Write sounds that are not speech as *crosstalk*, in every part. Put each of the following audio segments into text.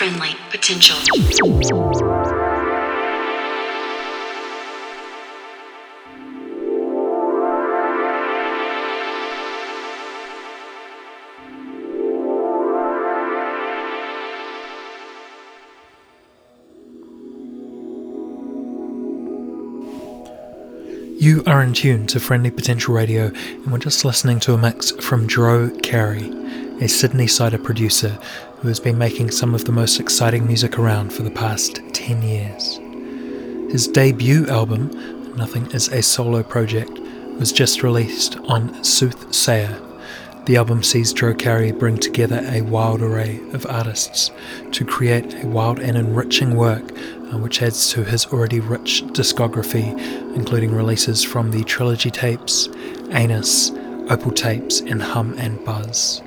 friendly potential. You are in tune to Friendly Potential Radio, and we're just listening to a mix from Dro Carey, a Sydney Sider producer who has been making some of the most exciting music around for the past 10 years. His debut album, Nothing is a Solo Project, was just released on Soothsayer. The album sees Dro Carey bring together a wild array of artists to create a wild and enriching work uh, which adds to his already rich discography, including releases from the Trilogy tapes, Anus, Opal tapes, and Hum and Buzz.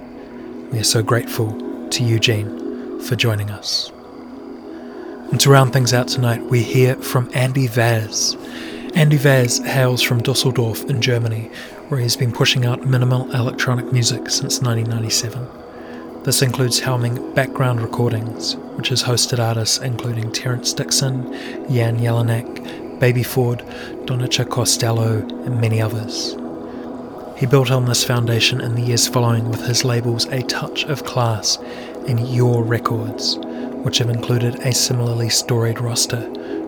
We are so grateful to Eugene for joining us. And to round things out tonight, we hear from Andy Vaz. Andy Vaz hails from Dusseldorf in Germany, where he's been pushing out minimal electronic music since 1997. This includes helming background recordings, which has hosted artists including Terrence Dixon, Jan Jelinek, Baby Ford, Donica Costello, and many others. He built on this foundation in the years following with his labels A Touch of Class and Yore Records, which have included a similarly storied roster,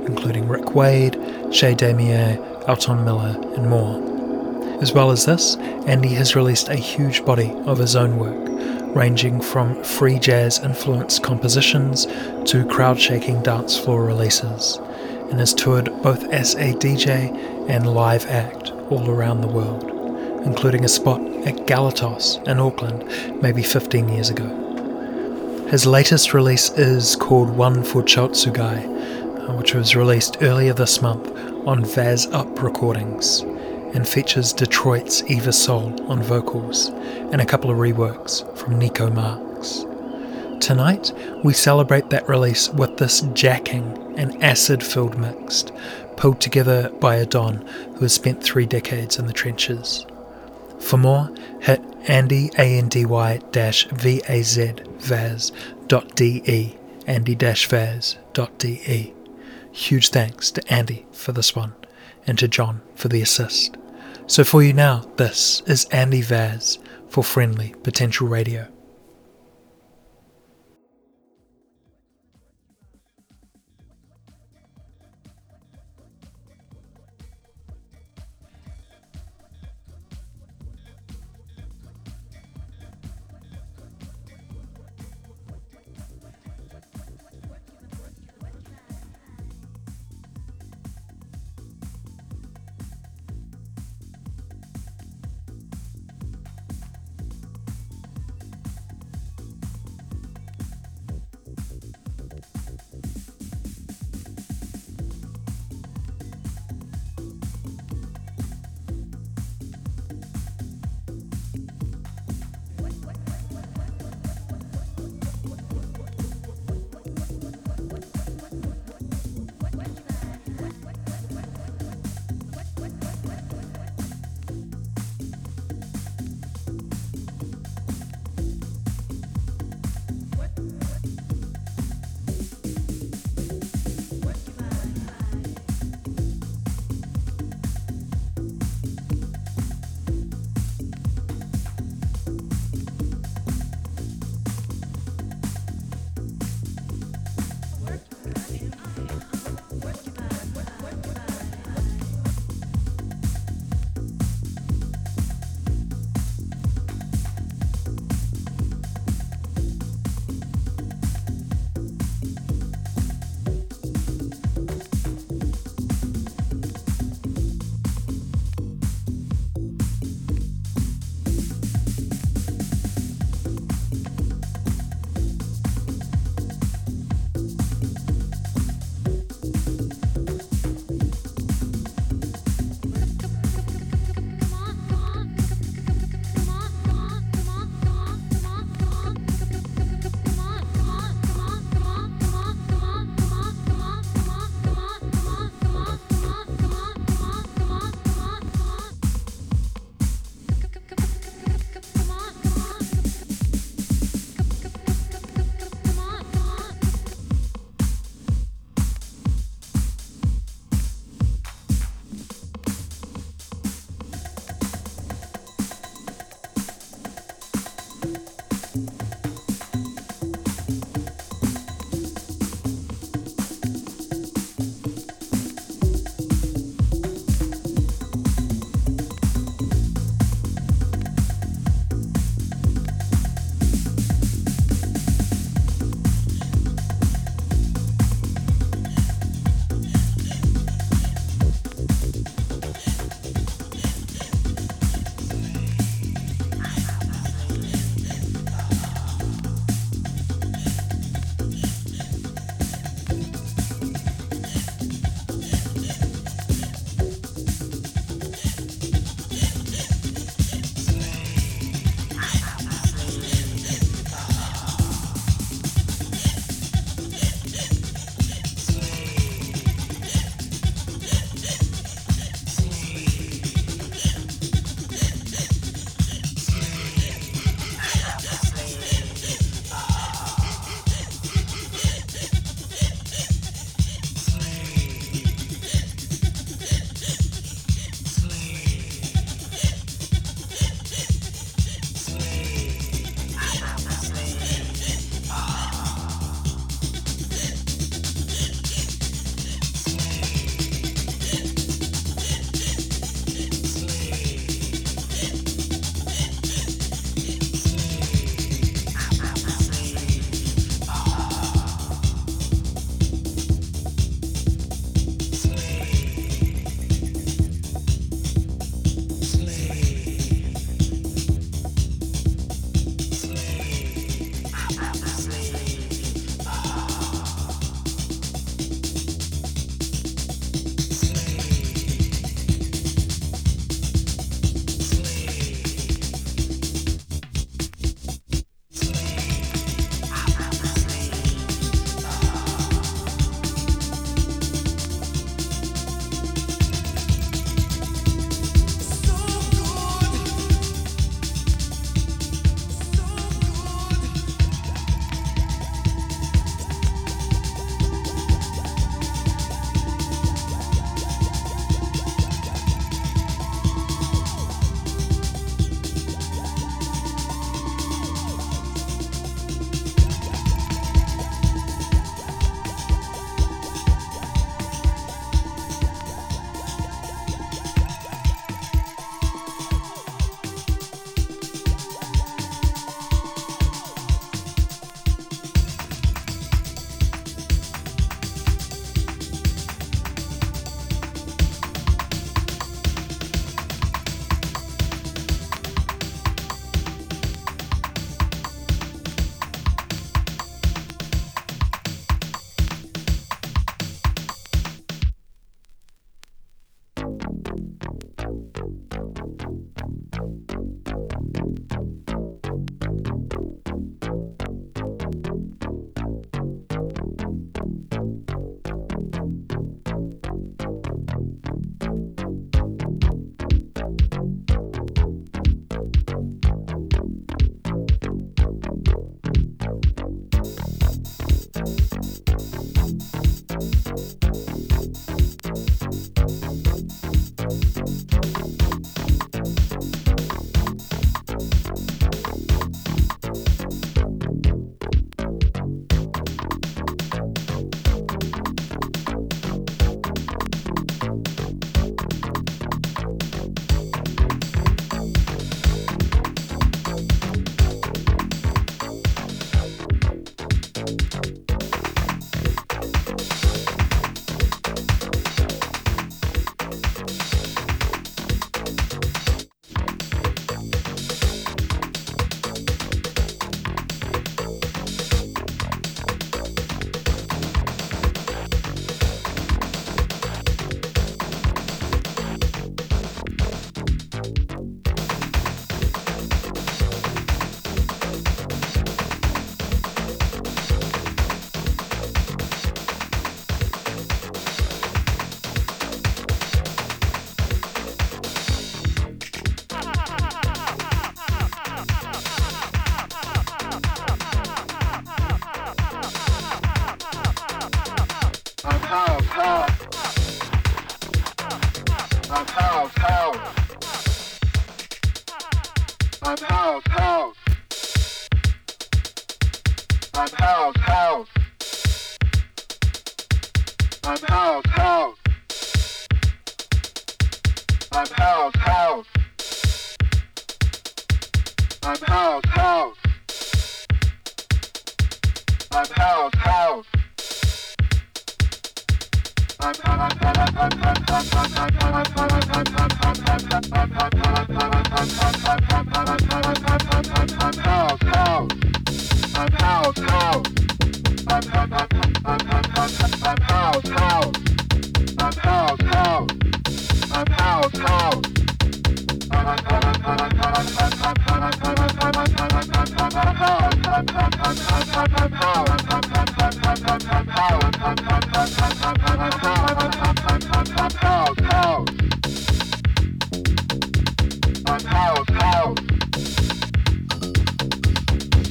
including Rick Wade, Chez Damier, Alton Miller, and more. As well as this, Andy has released a huge body of his own work, ranging from free jazz influenced compositions to crowd shaking dance floor releases, and has toured both as a DJ and live act all around the world, including a spot at Galatos in Auckland maybe 15 years ago. His latest release is called One for Chotsugai, uh, which was released earlier this month on Vaz Up Recordings and features Detroit's Eva Soul on vocals and a couple of reworks from Nico Marks. Tonight, we celebrate that release with this jacking and acid filled mix, pulled together by a Don who has spent three decades in the trenches. For more, hit andy, A-N-D-Y dash V-A-Z, vaz, dot D-E, andy dash vaz, dot D-E. Huge thanks to Andy for this one, and to John for the assist. So for you now, this is Andy Vaz for Friendly Potential Radio.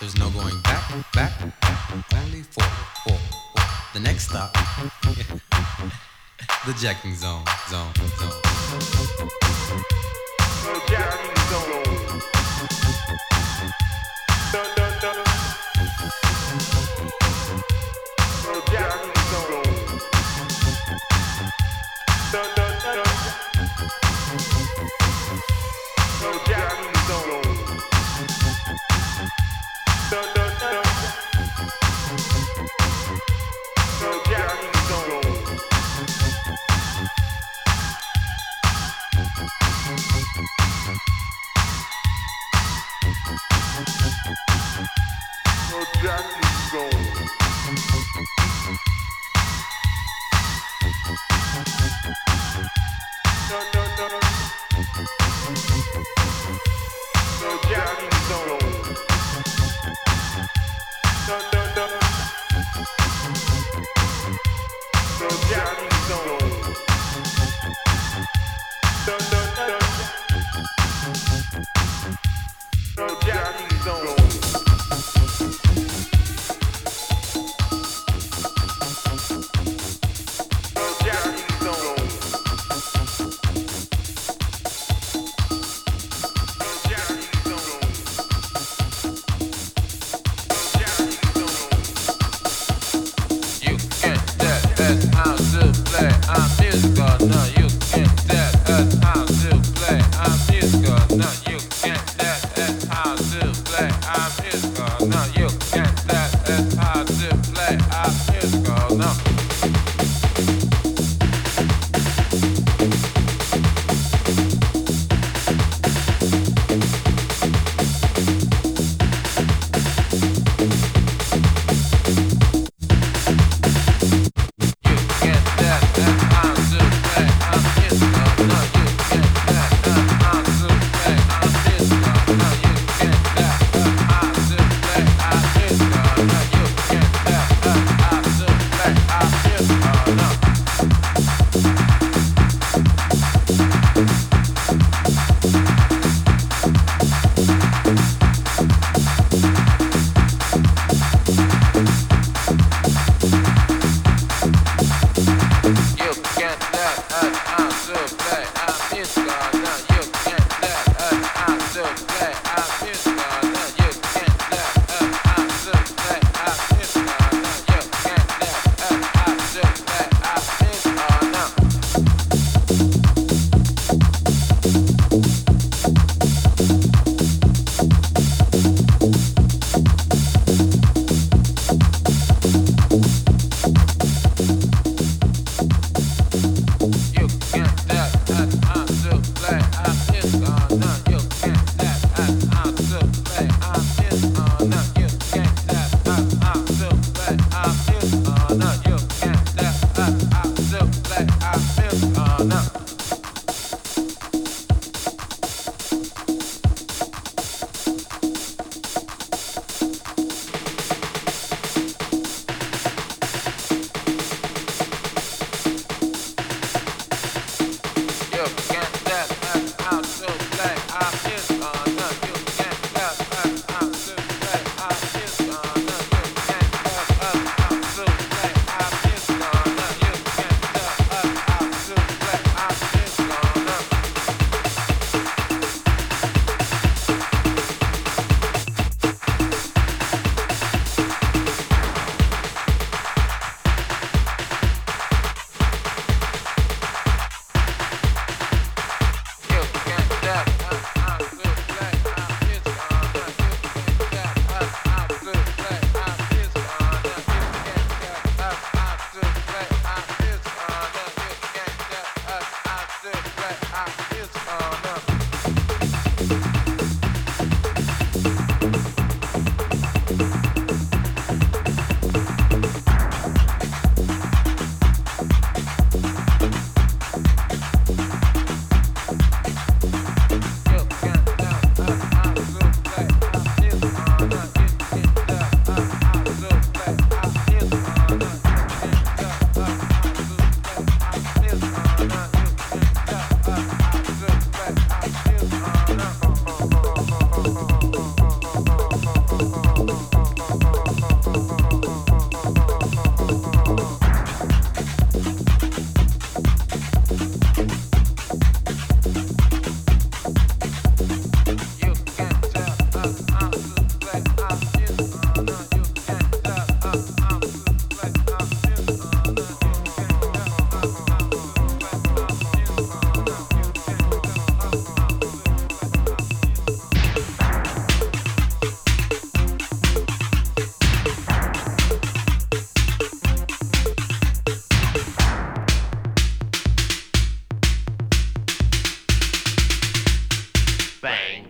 There's no going back, back, only forward, forward, forward. The next stop, *laughs* the jacking zone, zone, zone. The jacking zone. The, the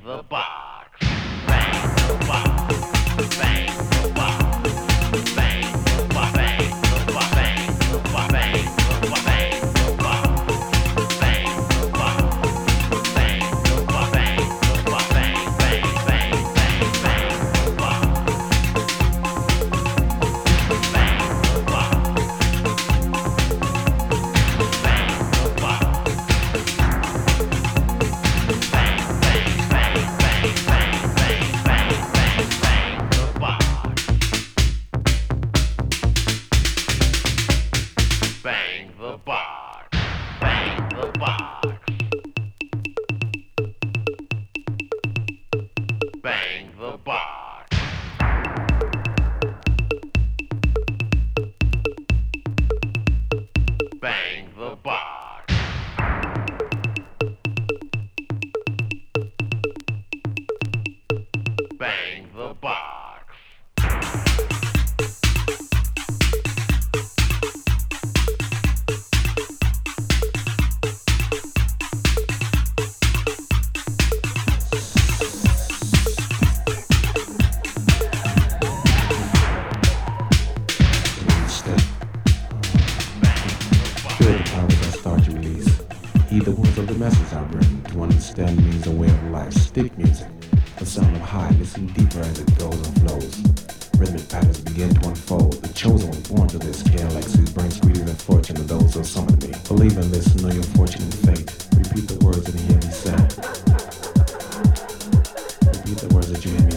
the box.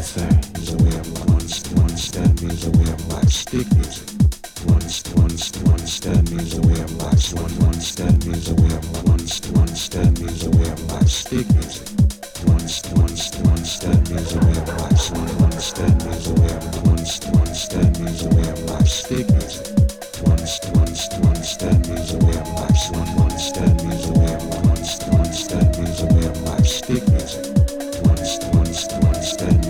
thing is a way. One, step means a way of life. Stick music. One, one, one step means a. One, step means a way of life. One, one step means a way of life. Stick music. Step means a way of life. One, one step means a. One, step means a way of life. Stick music. Step means a way of life. One, one step means a way of life. One, one step means a way One, one, one step.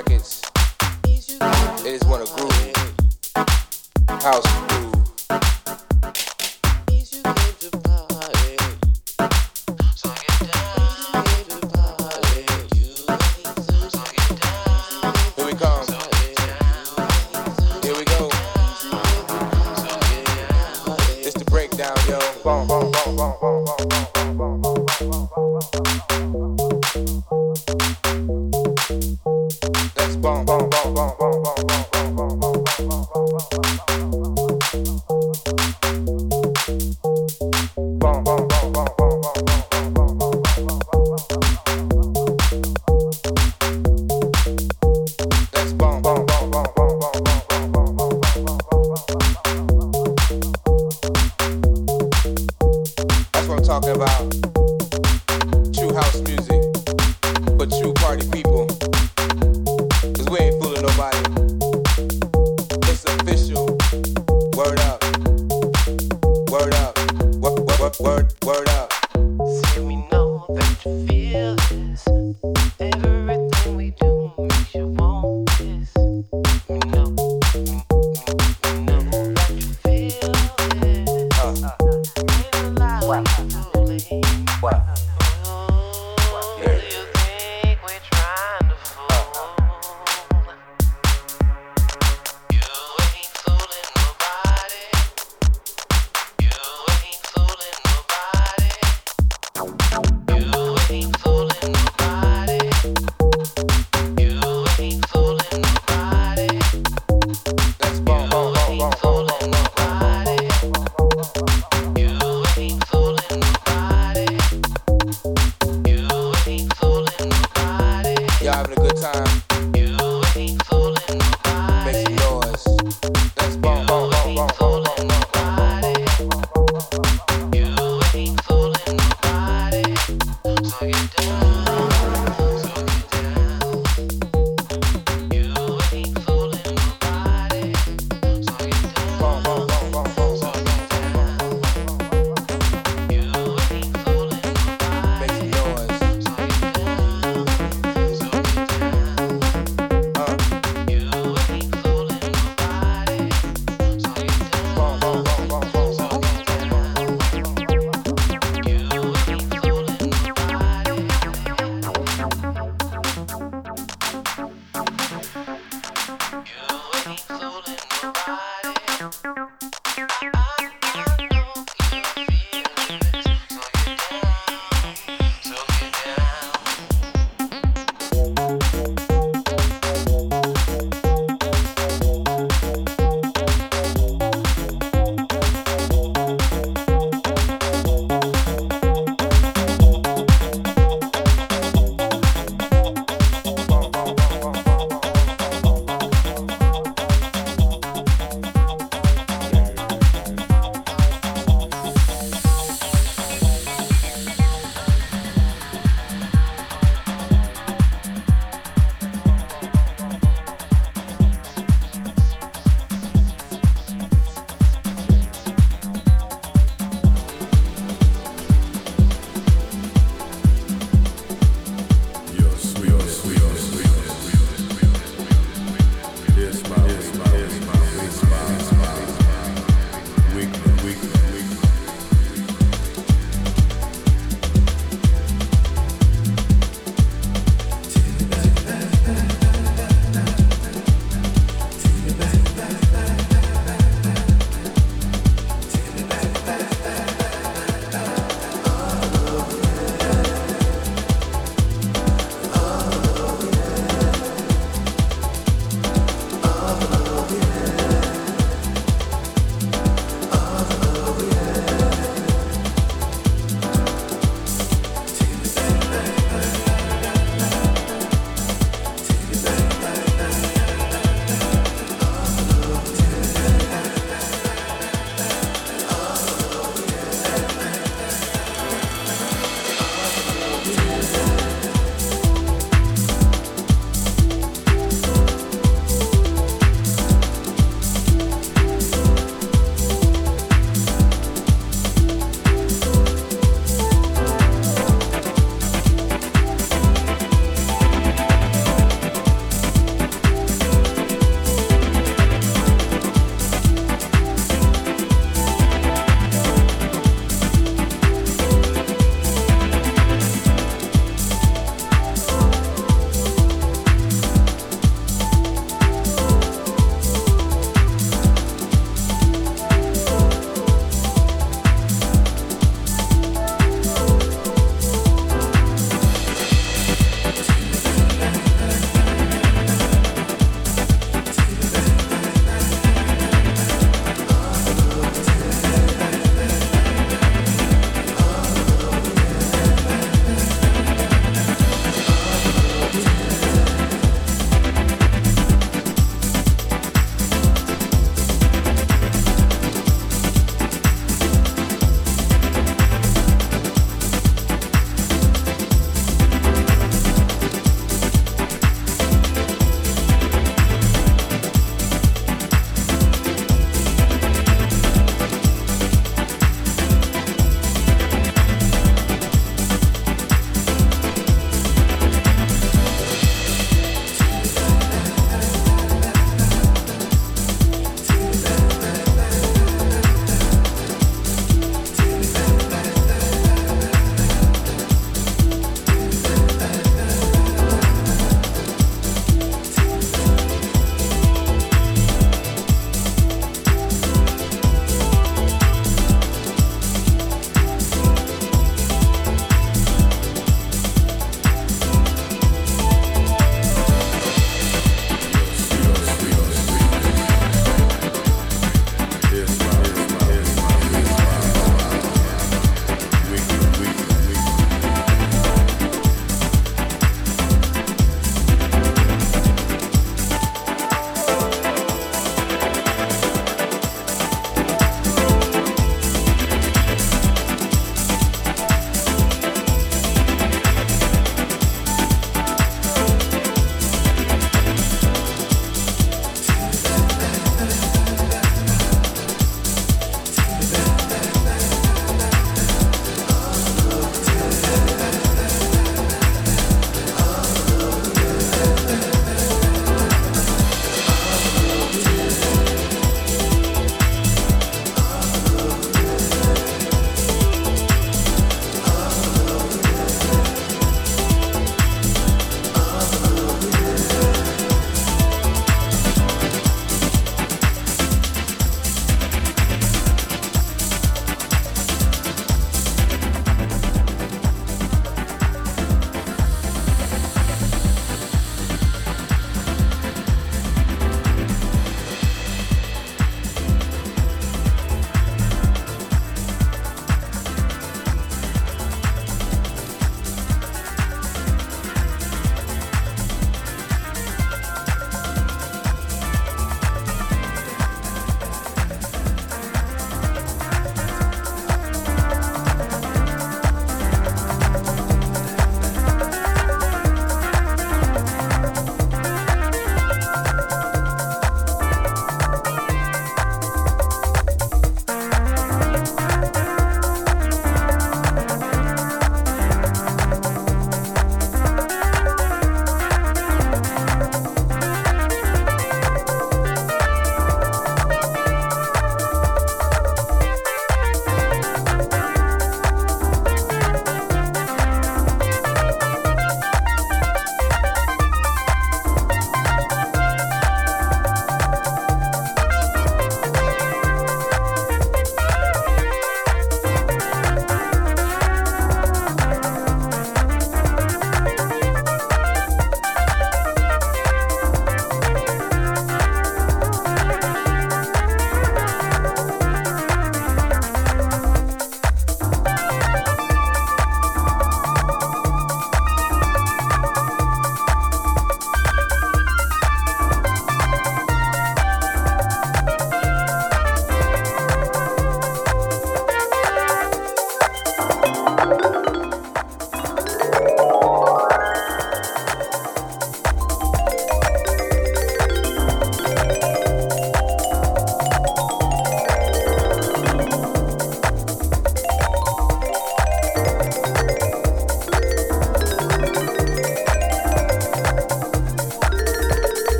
Records. It is one of groovy house.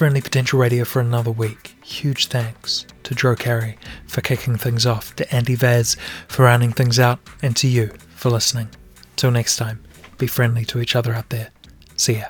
Friendly Potential Radio for another week. Huge thanks to Dro Carey for kicking things off, to Andy Vaz for rounding things out, and to you for listening. Till next time, be friendly to each other out there. See ya.